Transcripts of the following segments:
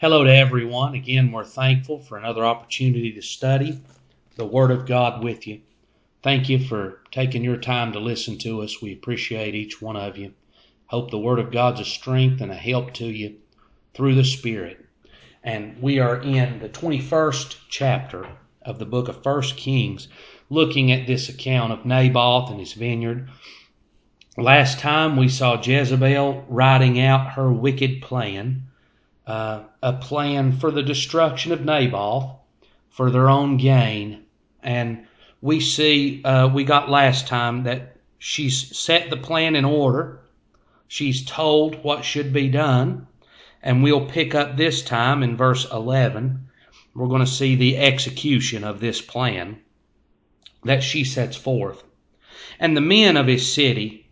Hello to everyone. Again, we're thankful for another opportunity to study the Word of God with you. Thank you for taking your time to listen to us. We appreciate each one of you. Hope the Word of God's a strength and a help to you through the Spirit. And we are in the 21st chapter of the book of First Kings, looking at this account of Naboth and his vineyard. Last time we saw Jezebel writing out her wicked plan uh, a plan for the destruction of Naboth for their own gain. And we see, uh, we got last time that she's set the plan in order. She's told what should be done. And we'll pick up this time in verse 11. We're going to see the execution of this plan that she sets forth. And the men of his city,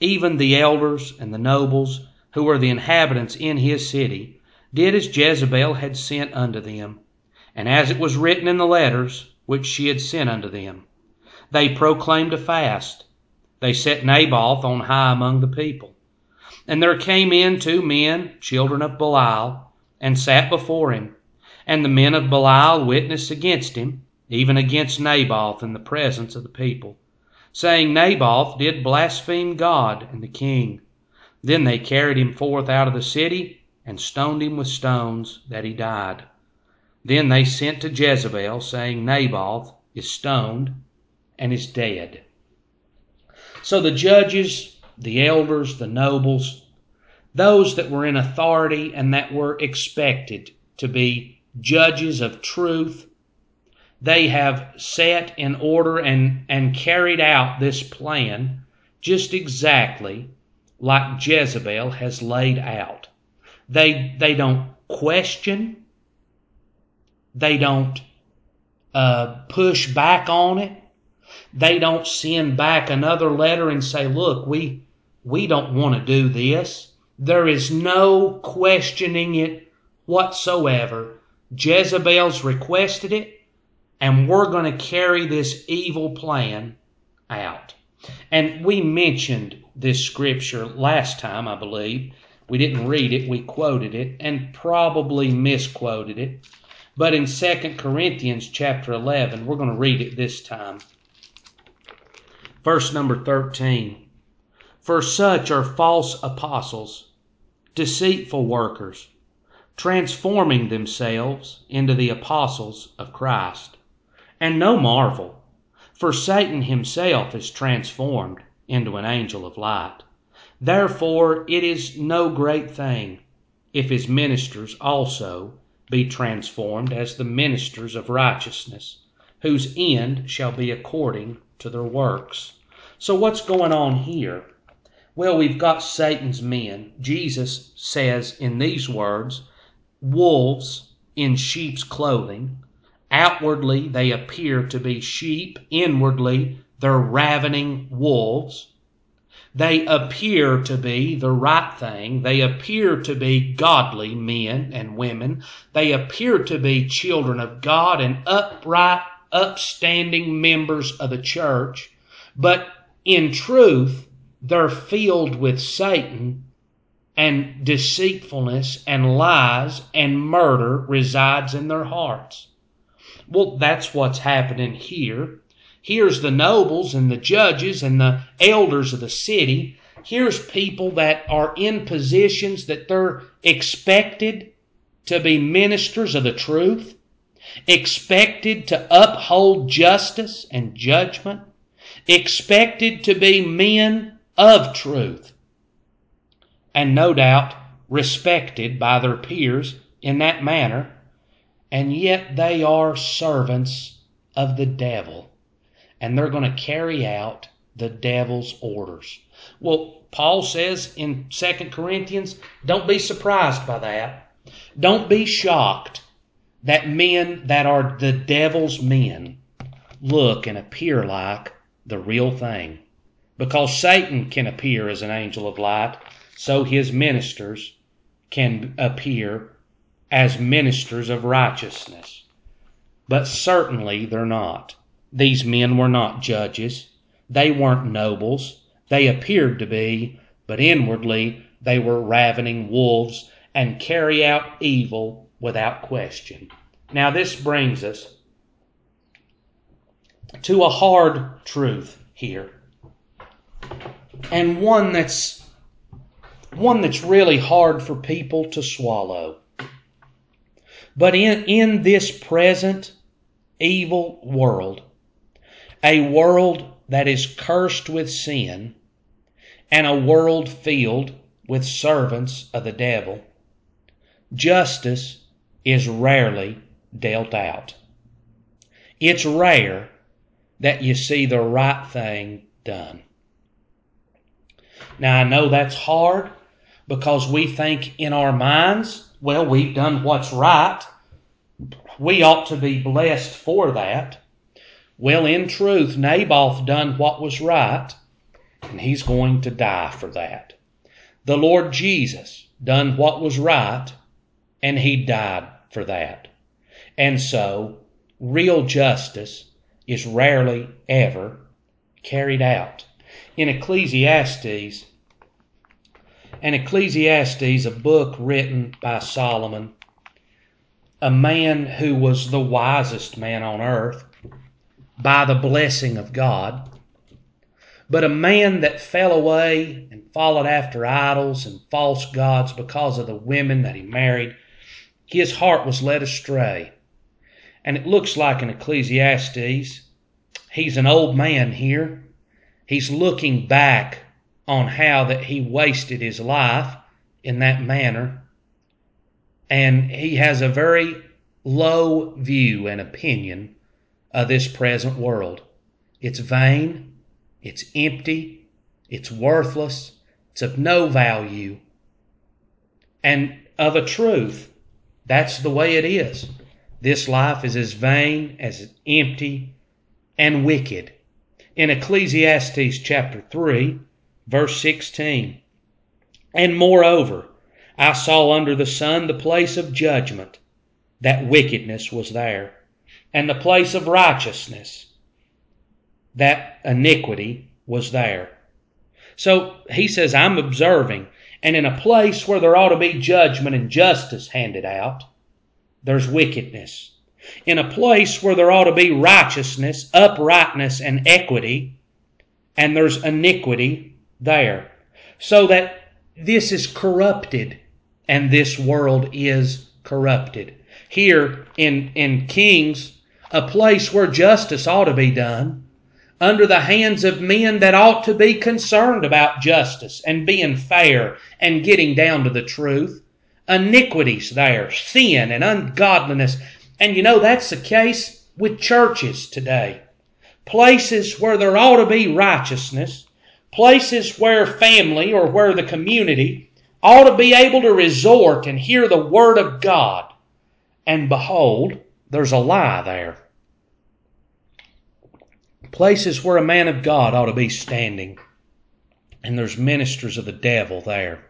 even the elders and the nobles, who were the inhabitants in his city, did as Jezebel had sent unto them, and as it was written in the letters which she had sent unto them. They proclaimed a fast. They set Naboth on high among the people. And there came in two men, children of Belial, and sat before him. And the men of Belial witnessed against him, even against Naboth in the presence of the people, saying, Naboth did blaspheme God and the king. Then they carried him forth out of the city and stoned him with stones that he died. Then they sent to Jezebel, saying, Naboth is stoned and is dead. So the judges, the elders, the nobles, those that were in authority and that were expected to be judges of truth, they have set in order and, and carried out this plan just exactly like Jezebel has laid out. They they don't question. They don't uh, push back on it. They don't send back another letter and say, "Look, we we don't want to do this." There is no questioning it whatsoever. Jezebel's requested it, and we're going to carry this evil plan out. And we mentioned this scripture last time, I believe, we didn't read it, we quoted it, and probably misquoted it. But in 2 Corinthians chapter 11, we're going to read it this time. Verse number 13. For such are false apostles, deceitful workers, transforming themselves into the apostles of Christ. And no marvel, for Satan himself is transformed into an angel of light. Therefore it is no great thing if his ministers also be transformed as the ministers of righteousness, whose end shall be according to their works. So what's going on here? Well, we've got Satan's men. Jesus says in these words, wolves in sheep's clothing. Outwardly, they appear to be sheep. Inwardly, they're ravening wolves. They appear to be the right thing. They appear to be godly men and women. They appear to be children of God and upright, upstanding members of the church. But in truth, they're filled with Satan and deceitfulness and lies and murder resides in their hearts. Well, that's what's happening here. Here's the nobles and the judges and the elders of the city. Here's people that are in positions that they're expected to be ministers of the truth, expected to uphold justice and judgment, expected to be men of truth, and no doubt respected by their peers in that manner, and yet they are servants of the devil and they're going to carry out the devil's orders. Well, Paul says in 2 Corinthians, don't be surprised by that. Don't be shocked that men that are the devil's men look and appear like the real thing. Because Satan can appear as an angel of light, so his ministers can appear as ministers of righteousness. But certainly they're not. These men were not judges. They weren't nobles. They appeared to be, but inwardly they were ravening wolves and carry out evil without question. Now, this brings us to a hard truth here, and one that's one that's really hard for people to swallow. But in, in this present evil world, a world that is cursed with sin, and a world filled with servants of the devil, justice is rarely dealt out. It's rare that you see the right thing done. Now, I know that's hard because we think in our minds, well, we've done what's right. We ought to be blessed for that. Well, in truth, Naboth done what was right, and he's going to die for that. The Lord Jesus done what was right, and he died for that. And so, real justice is rarely ever carried out. In Ecclesiastes, and Ecclesiastes, a book written by Solomon, a man who was the wisest man on earth by the blessing of God, but a man that fell away and followed after idols and false gods because of the women that he married. His heart was led astray. And it looks like in Ecclesiastes, he's an old man here. He's looking back on how that he wasted his life in that manner. And he has a very low view and opinion of this present world. It's vain, it's empty, it's worthless, it's of no value. And of a truth, that's the way it is. This life is as vain, as empty, and wicked. In Ecclesiastes chapter 3, Verse 16 And moreover, I saw under the sun the place of judgment, that wickedness was there, and the place of righteousness, that iniquity was there. So he says, I'm observing, and in a place where there ought to be judgment and justice handed out, there's wickedness. In a place where there ought to be righteousness, uprightness, and equity, and there's iniquity, there. So that this is corrupted and this world is corrupted. Here in, in Kings, a place where justice ought to be done, under the hands of men that ought to be concerned about justice and being fair and getting down to the truth. Iniquities there, sin and ungodliness. And you know, that's the case with churches today. Places where there ought to be righteousness, places where family or where the community ought to be able to resort and hear the Word of God. And behold, there's a lie there. Places where a man of God ought to be standing, and there's ministers of the devil there.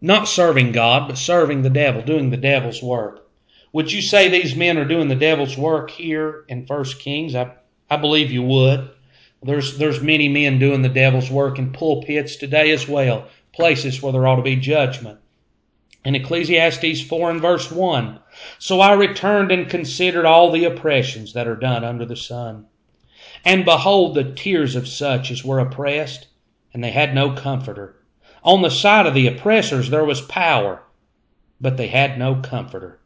Not serving God, but serving the devil, doing the devil's work. Would you say these men are doing the devil's work here in First Kings? I, I believe you would. There's, there's many men doing the devil's work in pulpits today as well, places where there ought to be judgment. In Ecclesiastes 4 and verse 1, So I returned and considered all the oppressions that are done under the sun. And behold, the tears of such as were oppressed, and they had no comforter. On the side of the oppressors there was power, but they had no comforter.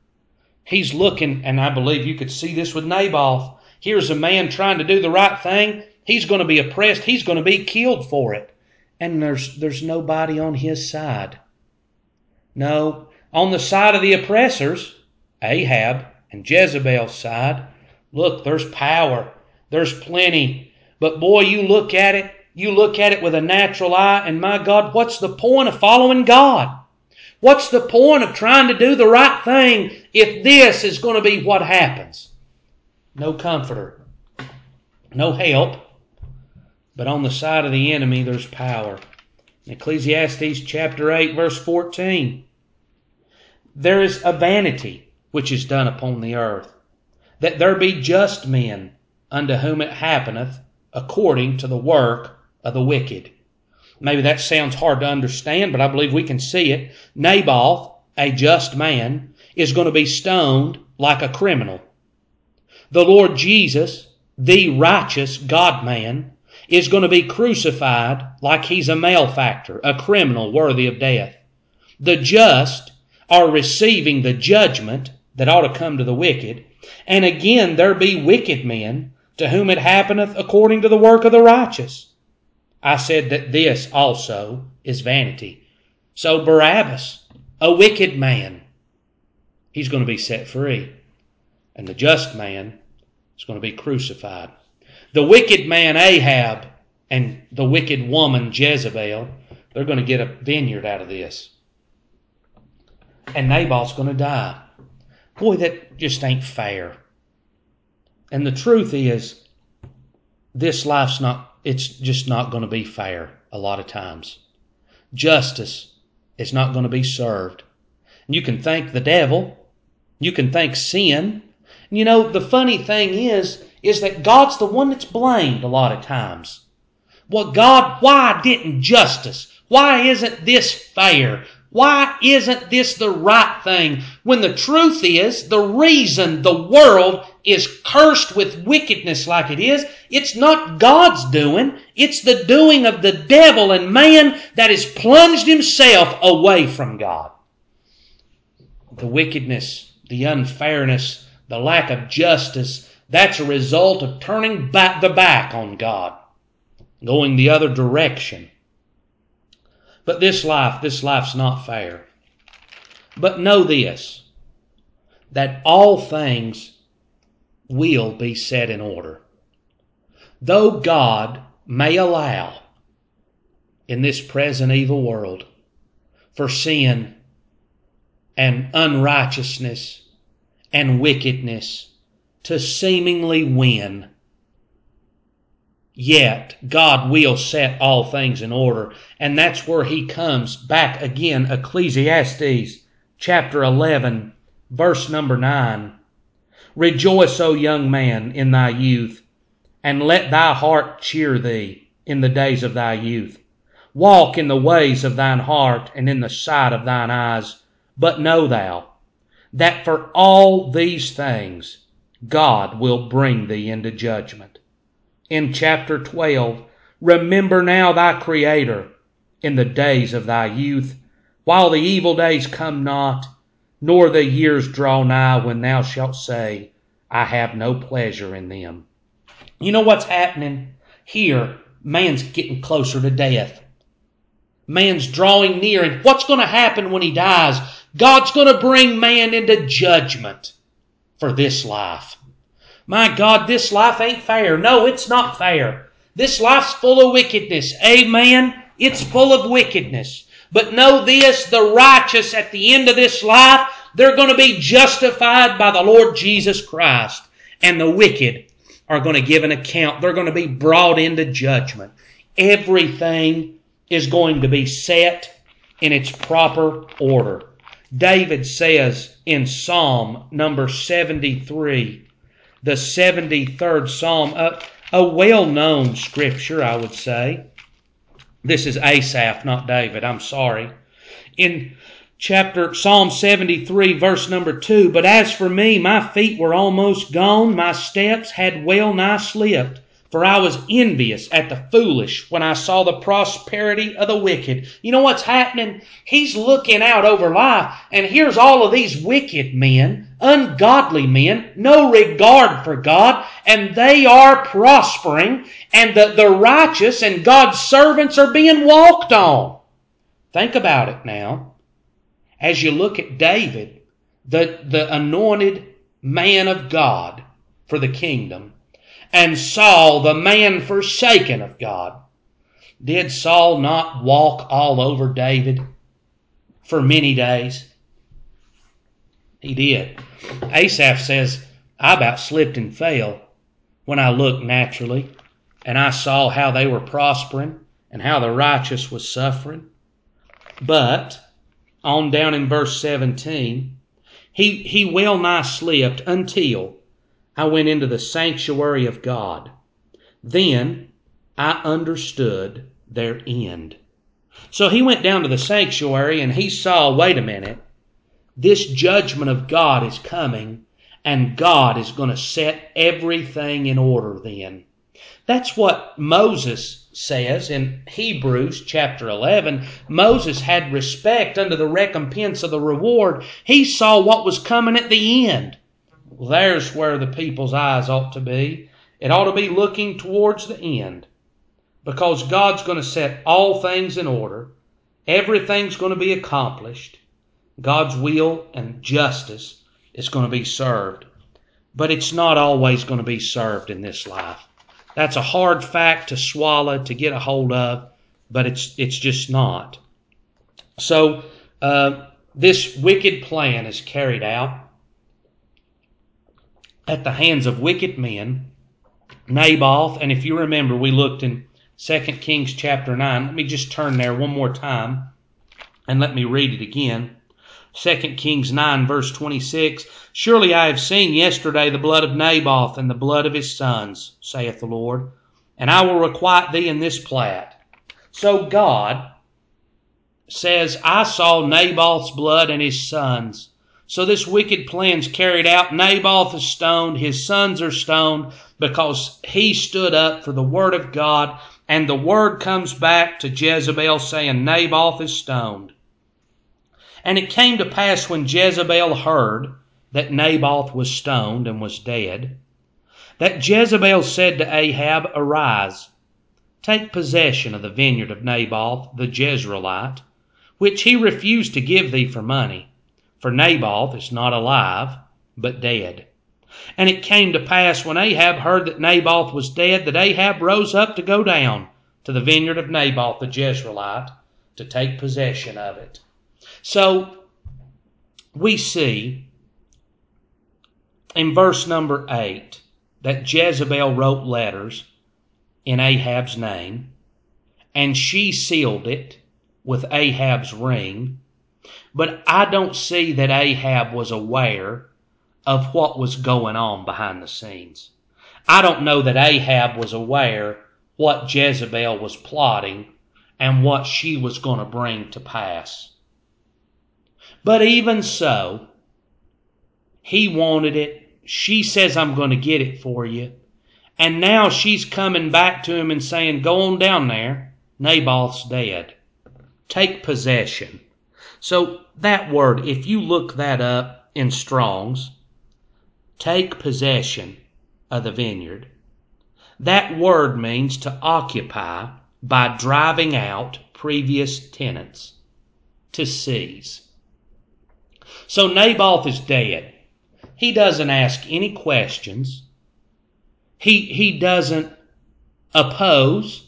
He's looking, and I believe you could see this with Naboth. Here's a man trying to do the right thing, He's going to be oppressed. He's going to be killed for it. And there's, there's nobody on his side. No, on the side of the oppressors, Ahab and Jezebel's side, look, there's power. There's plenty. But boy, you look at it, you look at it with a natural eye, and my God, what's the point of following God? What's the point of trying to do the right thing if this is going to be what happens? No comforter, no help, but on the side of the enemy, there's power. Ecclesiastes chapter 8, verse 14. There is a vanity which is done upon the earth, that there be just men unto whom it happeneth according to the work of the wicked. Maybe that sounds hard to understand, but I believe we can see it. Naboth, a just man, is going to be stoned like a criminal. The Lord Jesus, the righteous God man, is going to be crucified like he's a malefactor, a criminal worthy of death. The just are receiving the judgment that ought to come to the wicked. And again, there be wicked men to whom it happeneth according to the work of the righteous. I said that this also is vanity. So Barabbas, a wicked man, he's going to be set free. And the just man is going to be crucified. The wicked man Ahab and the wicked woman Jezebel, they're going to get a vineyard out of this. And Nabal's going to die. Boy, that just ain't fair. And the truth is, this life's not, it's just not going to be fair a lot of times. Justice is not going to be served. And you can thank the devil. You can thank sin. And you know, the funny thing is, is that God's the one that's blamed a lot of times. Well, God, why didn't justice? Why isn't this fair? Why isn't this the right thing? When the truth is, the reason the world is cursed with wickedness like it is, it's not God's doing. It's the doing of the devil and man that has plunged himself away from God. The wickedness, the unfairness, the lack of justice, that's a result of turning back the back on God going the other direction. But this life, this life's not fair. But know this, that all things will be set in order. Though God may allow in this present evil world for sin and unrighteousness and wickedness to seemingly win Yet God will set all things in order. And that's where he comes back again. Ecclesiastes chapter 11, verse number 9. Rejoice, O young man, in thy youth, and let thy heart cheer thee in the days of thy youth. Walk in the ways of thine heart and in the sight of thine eyes. But know thou that for all these things God will bring thee into judgment in chapter 12. Remember now thy Creator in the days of thy youth, while the evil days come not, nor the years draw nigh when thou shalt say, I have no pleasure in them. You know what's happening here? Man's getting closer to death. Man's drawing near, and what's going to happen when he dies? God's going to bring man into judgment for this life. My God, this life ain't fair. No, it's not fair. This life's full of wickedness. Amen. It's full of wickedness. But know this, the righteous at the end of this life, they're going to be justified by the Lord Jesus Christ. And the wicked are going to give an account. They're going to be brought into judgment. Everything is going to be set in its proper order. David says in Psalm number 73, the 73rd Psalm, a, a well known scripture, I would say. This is Asaph, not David. I'm sorry. In chapter Psalm 73, verse number 2 But as for me, my feet were almost gone, my steps had well nigh slipped. For I was envious at the foolish when I saw the prosperity of the wicked. You know what's happening? He's looking out over life, and here's all of these wicked men, ungodly men, no regard for God, and they are prospering, and the, the righteous and God's servants are being walked on. Think about it now. As you look at David, the, the anointed man of God for the kingdom, and Saul, the man forsaken of God. Did Saul not walk all over David for many days? He did. Asaph says, I about slipped and fell when I looked naturally and I saw how they were prospering and how the righteous was suffering. But, on down in verse 17, he, he well nigh slipped until I went into the sanctuary of God. Then I understood their end. So he went down to the sanctuary and he saw wait a minute, this judgment of God is coming, and God is going to set everything in order then. That's what Moses says in Hebrews chapter 11. Moses had respect unto the recompense of the reward. He saw what was coming at the end. There's where the people's eyes ought to be. It ought to be looking towards the end because God's going to set all things in order. Everything's going to be accomplished. God's will and justice is going to be served. But it's not always going to be served in this life. That's a hard fact to swallow, to get a hold of, but it's, it's just not. So, uh, this wicked plan is carried out at the hands of wicked men. Naboth, and if you remember, we looked in 2 Kings chapter 9. Let me just turn there one more time and let me read it again. 2 Kings 9, verse 26 Surely I have seen yesterday the blood of Naboth and the blood of his sons, saith the Lord, and I will requite thee in this plat. So God says, I saw Naboth's blood and his sons. So this wicked plan's carried out. Naboth is stoned, his sons are stoned because he stood up for the word of God, and the word comes back to Jezebel saying, Naboth is stoned. And it came to pass when Jezebel heard that Naboth was stoned and was dead, that Jezebel said to Ahab, Arise, take possession of the vineyard of Naboth the Jezreelite, which he refused to give thee for money, for Naboth is not alive, but dead. And it came to pass when Ahab heard that Naboth was dead, that Ahab rose up to go down to the vineyard of Naboth the Jezreelite to take possession of it. So we see in verse number 8 that Jezebel wrote letters in Ahab's name, and she sealed it with Ahab's ring. But I don't see that Ahab was aware of what was going on behind the scenes. I don't know that Ahab was aware what Jezebel was plotting and what she was going to bring to pass. But even so, he wanted it. She says, I'm going to get it for you. And now she's coming back to him and saying, Go on down there. Naboth's dead. Take possession. So that word, if you look that up in Strong's, take possession of the vineyard. That word means to occupy by driving out previous tenants, to seize. So Naboth is dead. He doesn't ask any questions. He, he doesn't oppose.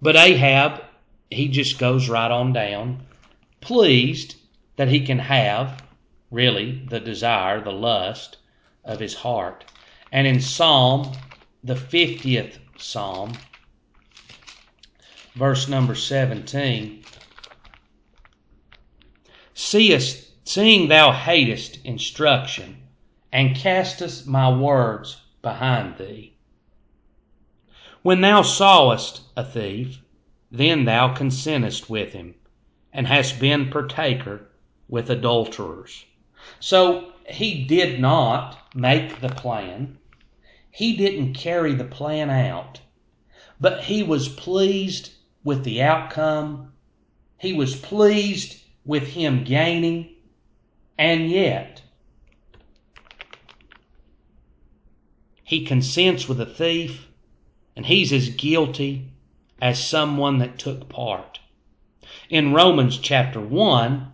But Ahab, he just goes right on down, pleased that he can have, really, the desire, the lust of his heart. And in Psalm, the 50th Psalm, verse number 17, Seest, seeing thou hatest instruction, and castest my words behind thee. When thou sawest a thief, then thou consentest with him, and hast been partaker with adulterers. So he did not make the plan. He didn't carry the plan out, but he was pleased with the outcome. He was pleased with him gaining, and yet he consents with a thief, and he's as guilty as someone that took part. In Romans chapter 1,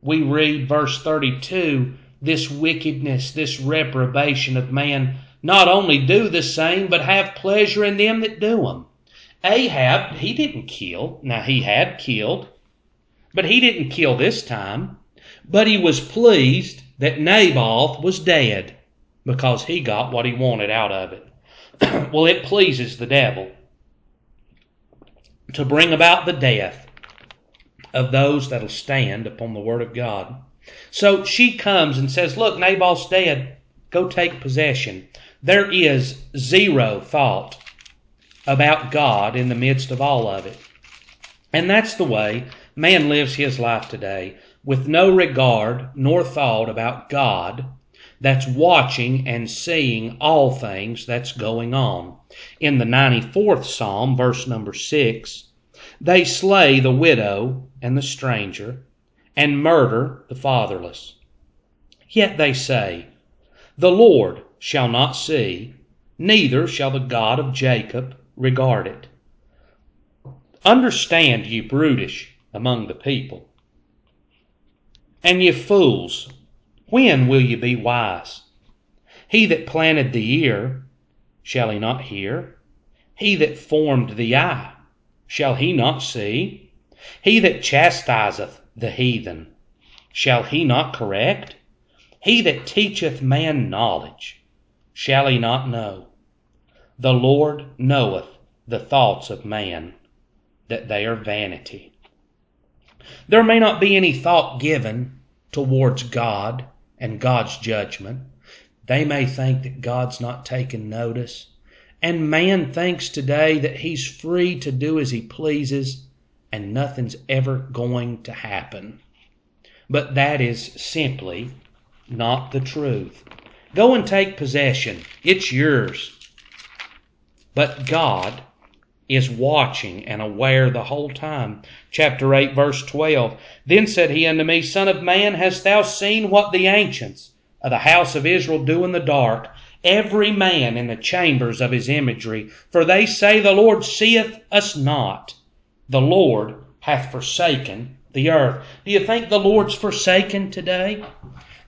we read verse 32 this wickedness, this reprobation of man, not only do the same, but have pleasure in them that do them. Ahab, he didn't kill. Now, he had killed. But he didn't kill this time, but he was pleased that Naboth was dead because he got what he wanted out of it. well, it pleases the devil to bring about the death of those that'll stand upon the word of God. So she comes and says, Look, Naboth's dead. Go take possession. There is zero thought about God in the midst of all of it. And that's the way man lives his life today, with no regard nor thought about God that's watching and seeing all things that's going on. In the 94th Psalm, verse number 6, they slay the widow and the stranger, and murder the fatherless. Yet they say, The Lord shall not see, neither shall the God of Jacob regard it. Understand, ye brutish among the people, and ye fools, when will ye be wise? He that planted the ear, shall he not hear? He that formed the eye, shall he not see? He that chastiseth the heathen, shall he not correct? He that teacheth man knowledge, shall he not know? The Lord knoweth the thoughts of man, that they are vanity. There may not be any thought given towards God and God's judgment. They may think that God's not taking notice. And man thinks today that he's free to do as he pleases and nothing's ever going to happen. But that is simply not the truth. Go and take possession. It's yours. But God is watching and aware the whole time. Chapter 8, verse 12. Then said he unto me, Son of man, hast thou seen what the ancients of the house of Israel do in the dark? Every man in the chambers of his imagery. For they say, The Lord seeth us not. The Lord hath forsaken the earth. Do you think the Lord's forsaken today?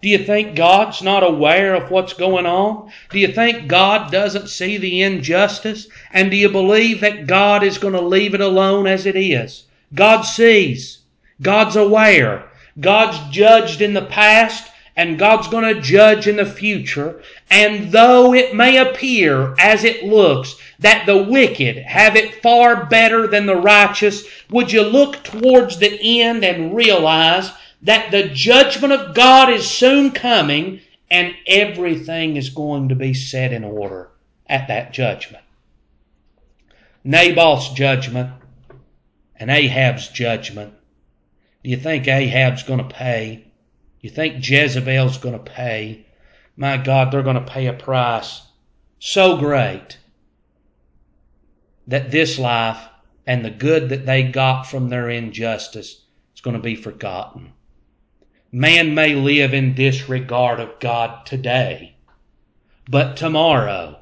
Do you think God's not aware of what's going on? Do you think God doesn't see the injustice? And do you believe that God is going to leave it alone as it is? God sees. God's aware. God's judged in the past and God's going to judge in the future. And though it may appear as it looks that the wicked have it far better than the righteous, would you look towards the end and realize that the judgment of God is soon coming and everything is going to be set in order at that judgment. Naboth's judgment and Ahab's judgment. Do you think Ahab's going to pay? You think Jezebel's going to pay? My God, they're going to pay a price so great that this life and the good that they got from their injustice is going to be forgotten. Man may live in disregard of God today, but tomorrow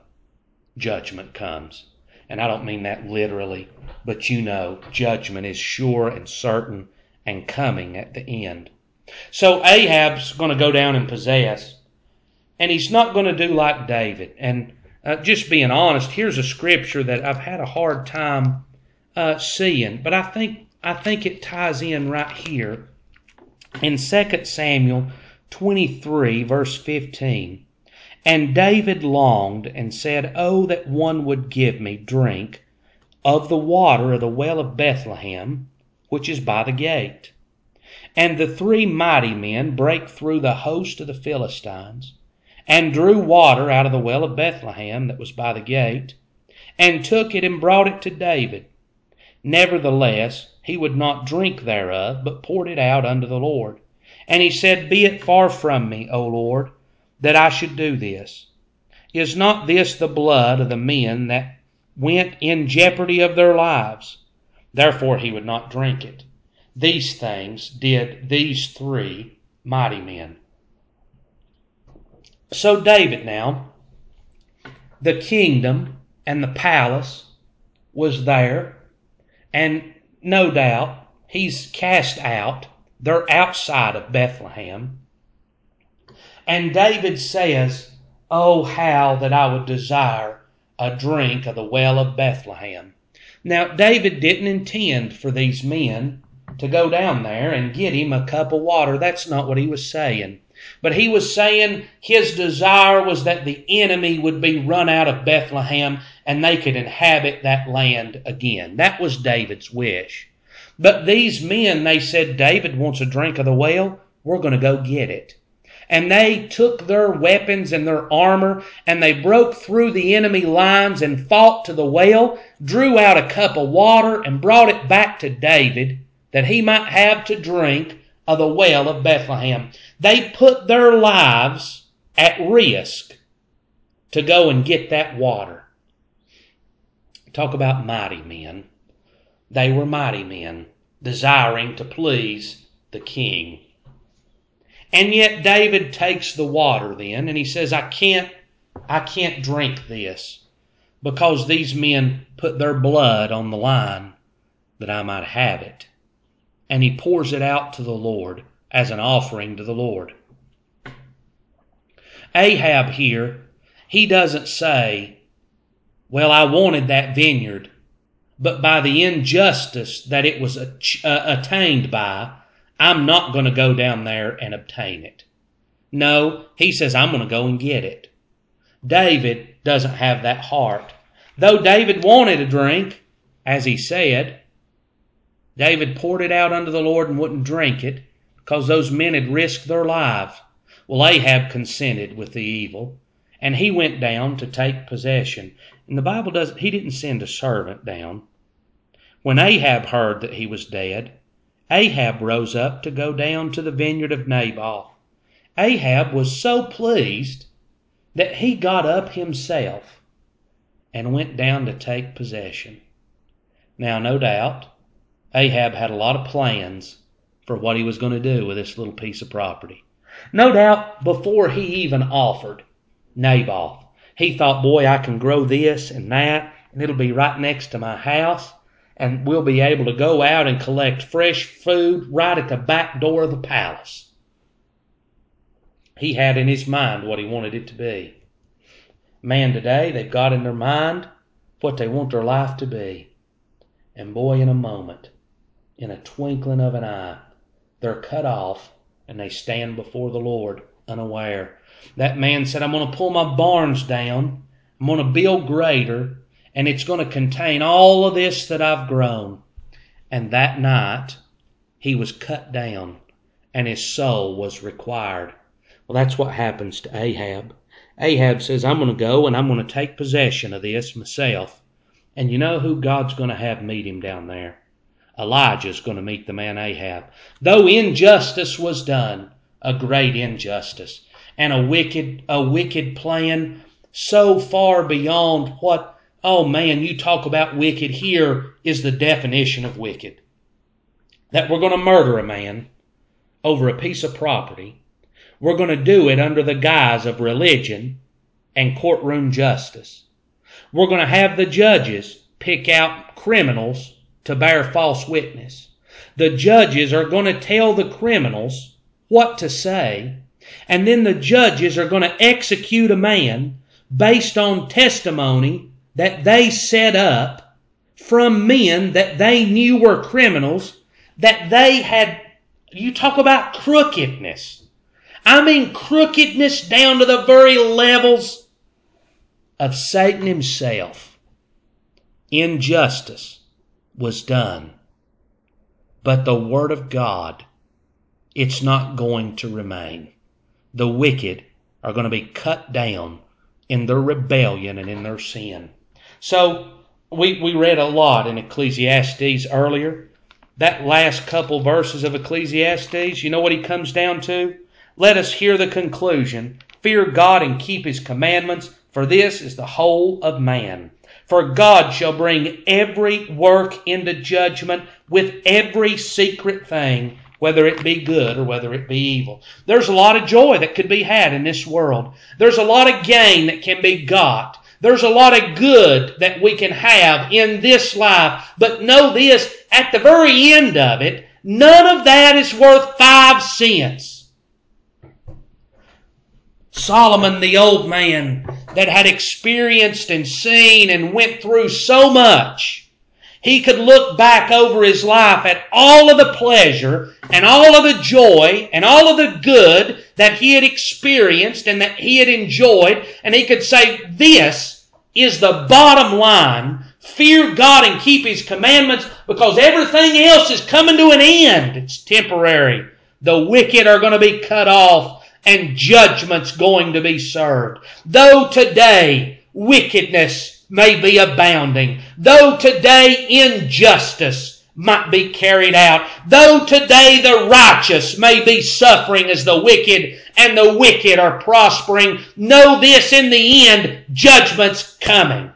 judgment comes. And I don't mean that literally, but you know, judgment is sure and certain and coming at the end. So Ahab's going to go down and possess, and he's not going to do like David. And uh, just being honest, here's a scripture that I've had a hard time uh, seeing, but I think I think it ties in right here in 2 Samuel 23, verse 15, and David longed and said, Oh, that one would give me drink of the water of the well of Bethlehem, which is by the gate. And the three mighty men brake through the host of the Philistines, and drew water out of the well of Bethlehem that was by the gate, and took it and brought it to David. Nevertheless, he would not drink thereof, but poured it out unto the Lord. And he said, Be it far from me, O Lord, that I should do this. Is not this the blood of the men that went in jeopardy of their lives? Therefore he would not drink it. These things did these three mighty men. So David now, the kingdom and the palace was there, and no doubt, he's cast out. They're outside of Bethlehem. And David says, Oh, how that I would desire a drink of the well of Bethlehem. Now, David didn't intend for these men to go down there and get him a cup of water. That's not what he was saying. But he was saying his desire was that the enemy would be run out of Bethlehem and they could inhabit that land again. That was David's wish. But these men, they said, David wants a drink of the well. We're going to go get it. and they took their weapons and their armor and they broke through the enemy lines and fought to the well, drew out a cup of water and brought it back to David that he might have to drink of the well of Bethlehem. They put their lives at risk to go and get that water. Talk about mighty men. They were mighty men, desiring to please the king. And yet David takes the water then and he says, I can't, I can't drink this because these men put their blood on the line that I might have it. And he pours it out to the Lord as an offering to the Lord. Ahab here, he doesn't say, Well, I wanted that vineyard, but by the injustice that it was uh, attained by, I'm not going to go down there and obtain it. No, he says, I'm going to go and get it. David doesn't have that heart. Though David wanted a drink, as he said, David poured it out unto the Lord and wouldn't drink it because those men had risked their lives. Well, Ahab consented with the evil, and he went down to take possession. And the Bible does he didn't send a servant down. When Ahab heard that he was dead, Ahab rose up to go down to the vineyard of Nabal. Ahab was so pleased that he got up himself and went down to take possession. Now, no doubt, Ahab had a lot of plans for what he was going to do with this little piece of property. No doubt, before he even offered Naboth, he thought, boy, I can grow this and that, and it'll be right next to my house and we'll be able to go out and collect fresh food right at the back door of the palace. He had in his mind what he wanted it to be. Man, today they've got in their mind what they want their life to be. And boy, in a moment, in a twinkling of an eye, they're cut off and they stand before the Lord unaware. That man said, I'm going to pull my barns down. I'm going to build greater and it's going to contain all of this that I've grown. And that night, he was cut down and his soul was required. Well, that's what happens to Ahab. Ahab says, I'm going to go and I'm going to take possession of this myself. And you know who God's going to have meet him down there? Elijah's going to meet the man Ahab. Though injustice was done, a great injustice, and a wicked, a wicked plan so far beyond what Oh man, you talk about wicked. Here is the definition of wicked. That we're going to murder a man over a piece of property. We're going to do it under the guise of religion and courtroom justice. We're going to have the judges pick out criminals to bear false witness. The judges are going to tell the criminals what to say, and then the judges are going to execute a man based on testimony that they set up from men that they knew were criminals, that they had, you talk about crookedness. I mean crookedness down to the very levels of Satan himself. Injustice was done. But the Word of God, it's not going to remain. The wicked are going to be cut down in their rebellion and in their sin. So we, we read a lot in Ecclesiastes earlier. That last couple verses of Ecclesiastes, you know what he comes down to? Let us hear the conclusion. Fear God and keep his commandments, for this is the whole of man. For God shall bring every work into judgment with every secret thing, whether it be good or whether it be evil. There's a lot of joy that could be had in this world. There's a lot of gain that can be got. There's a lot of good that we can have in this life, but know this, at the very end of it, none of that is worth five cents. Solomon, the old man that had experienced and seen and went through so much, he could look back over his life at all of the pleasure and all of the joy and all of the good that he had experienced and that he had enjoyed, and he could say, This is the bottom line. Fear God and keep His commandments because everything else is coming to an end. It's temporary. The wicked are going to be cut off and judgment's going to be served. Though today wickedness may be abounding, though today injustice might be carried out, though today the righteous may be suffering as the wicked and the wicked are prospering, know this in the end, judgment's coming.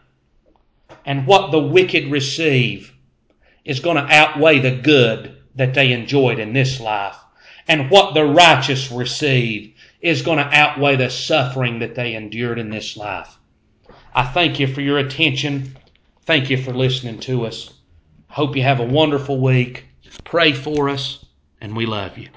And what the wicked receive is going to outweigh the good that they enjoyed in this life. And what the righteous receive is going to outweigh the suffering that they endured in this life. I thank you for your attention. Thank you for listening to us. Hope you have a wonderful week. Pray for us, and we love you.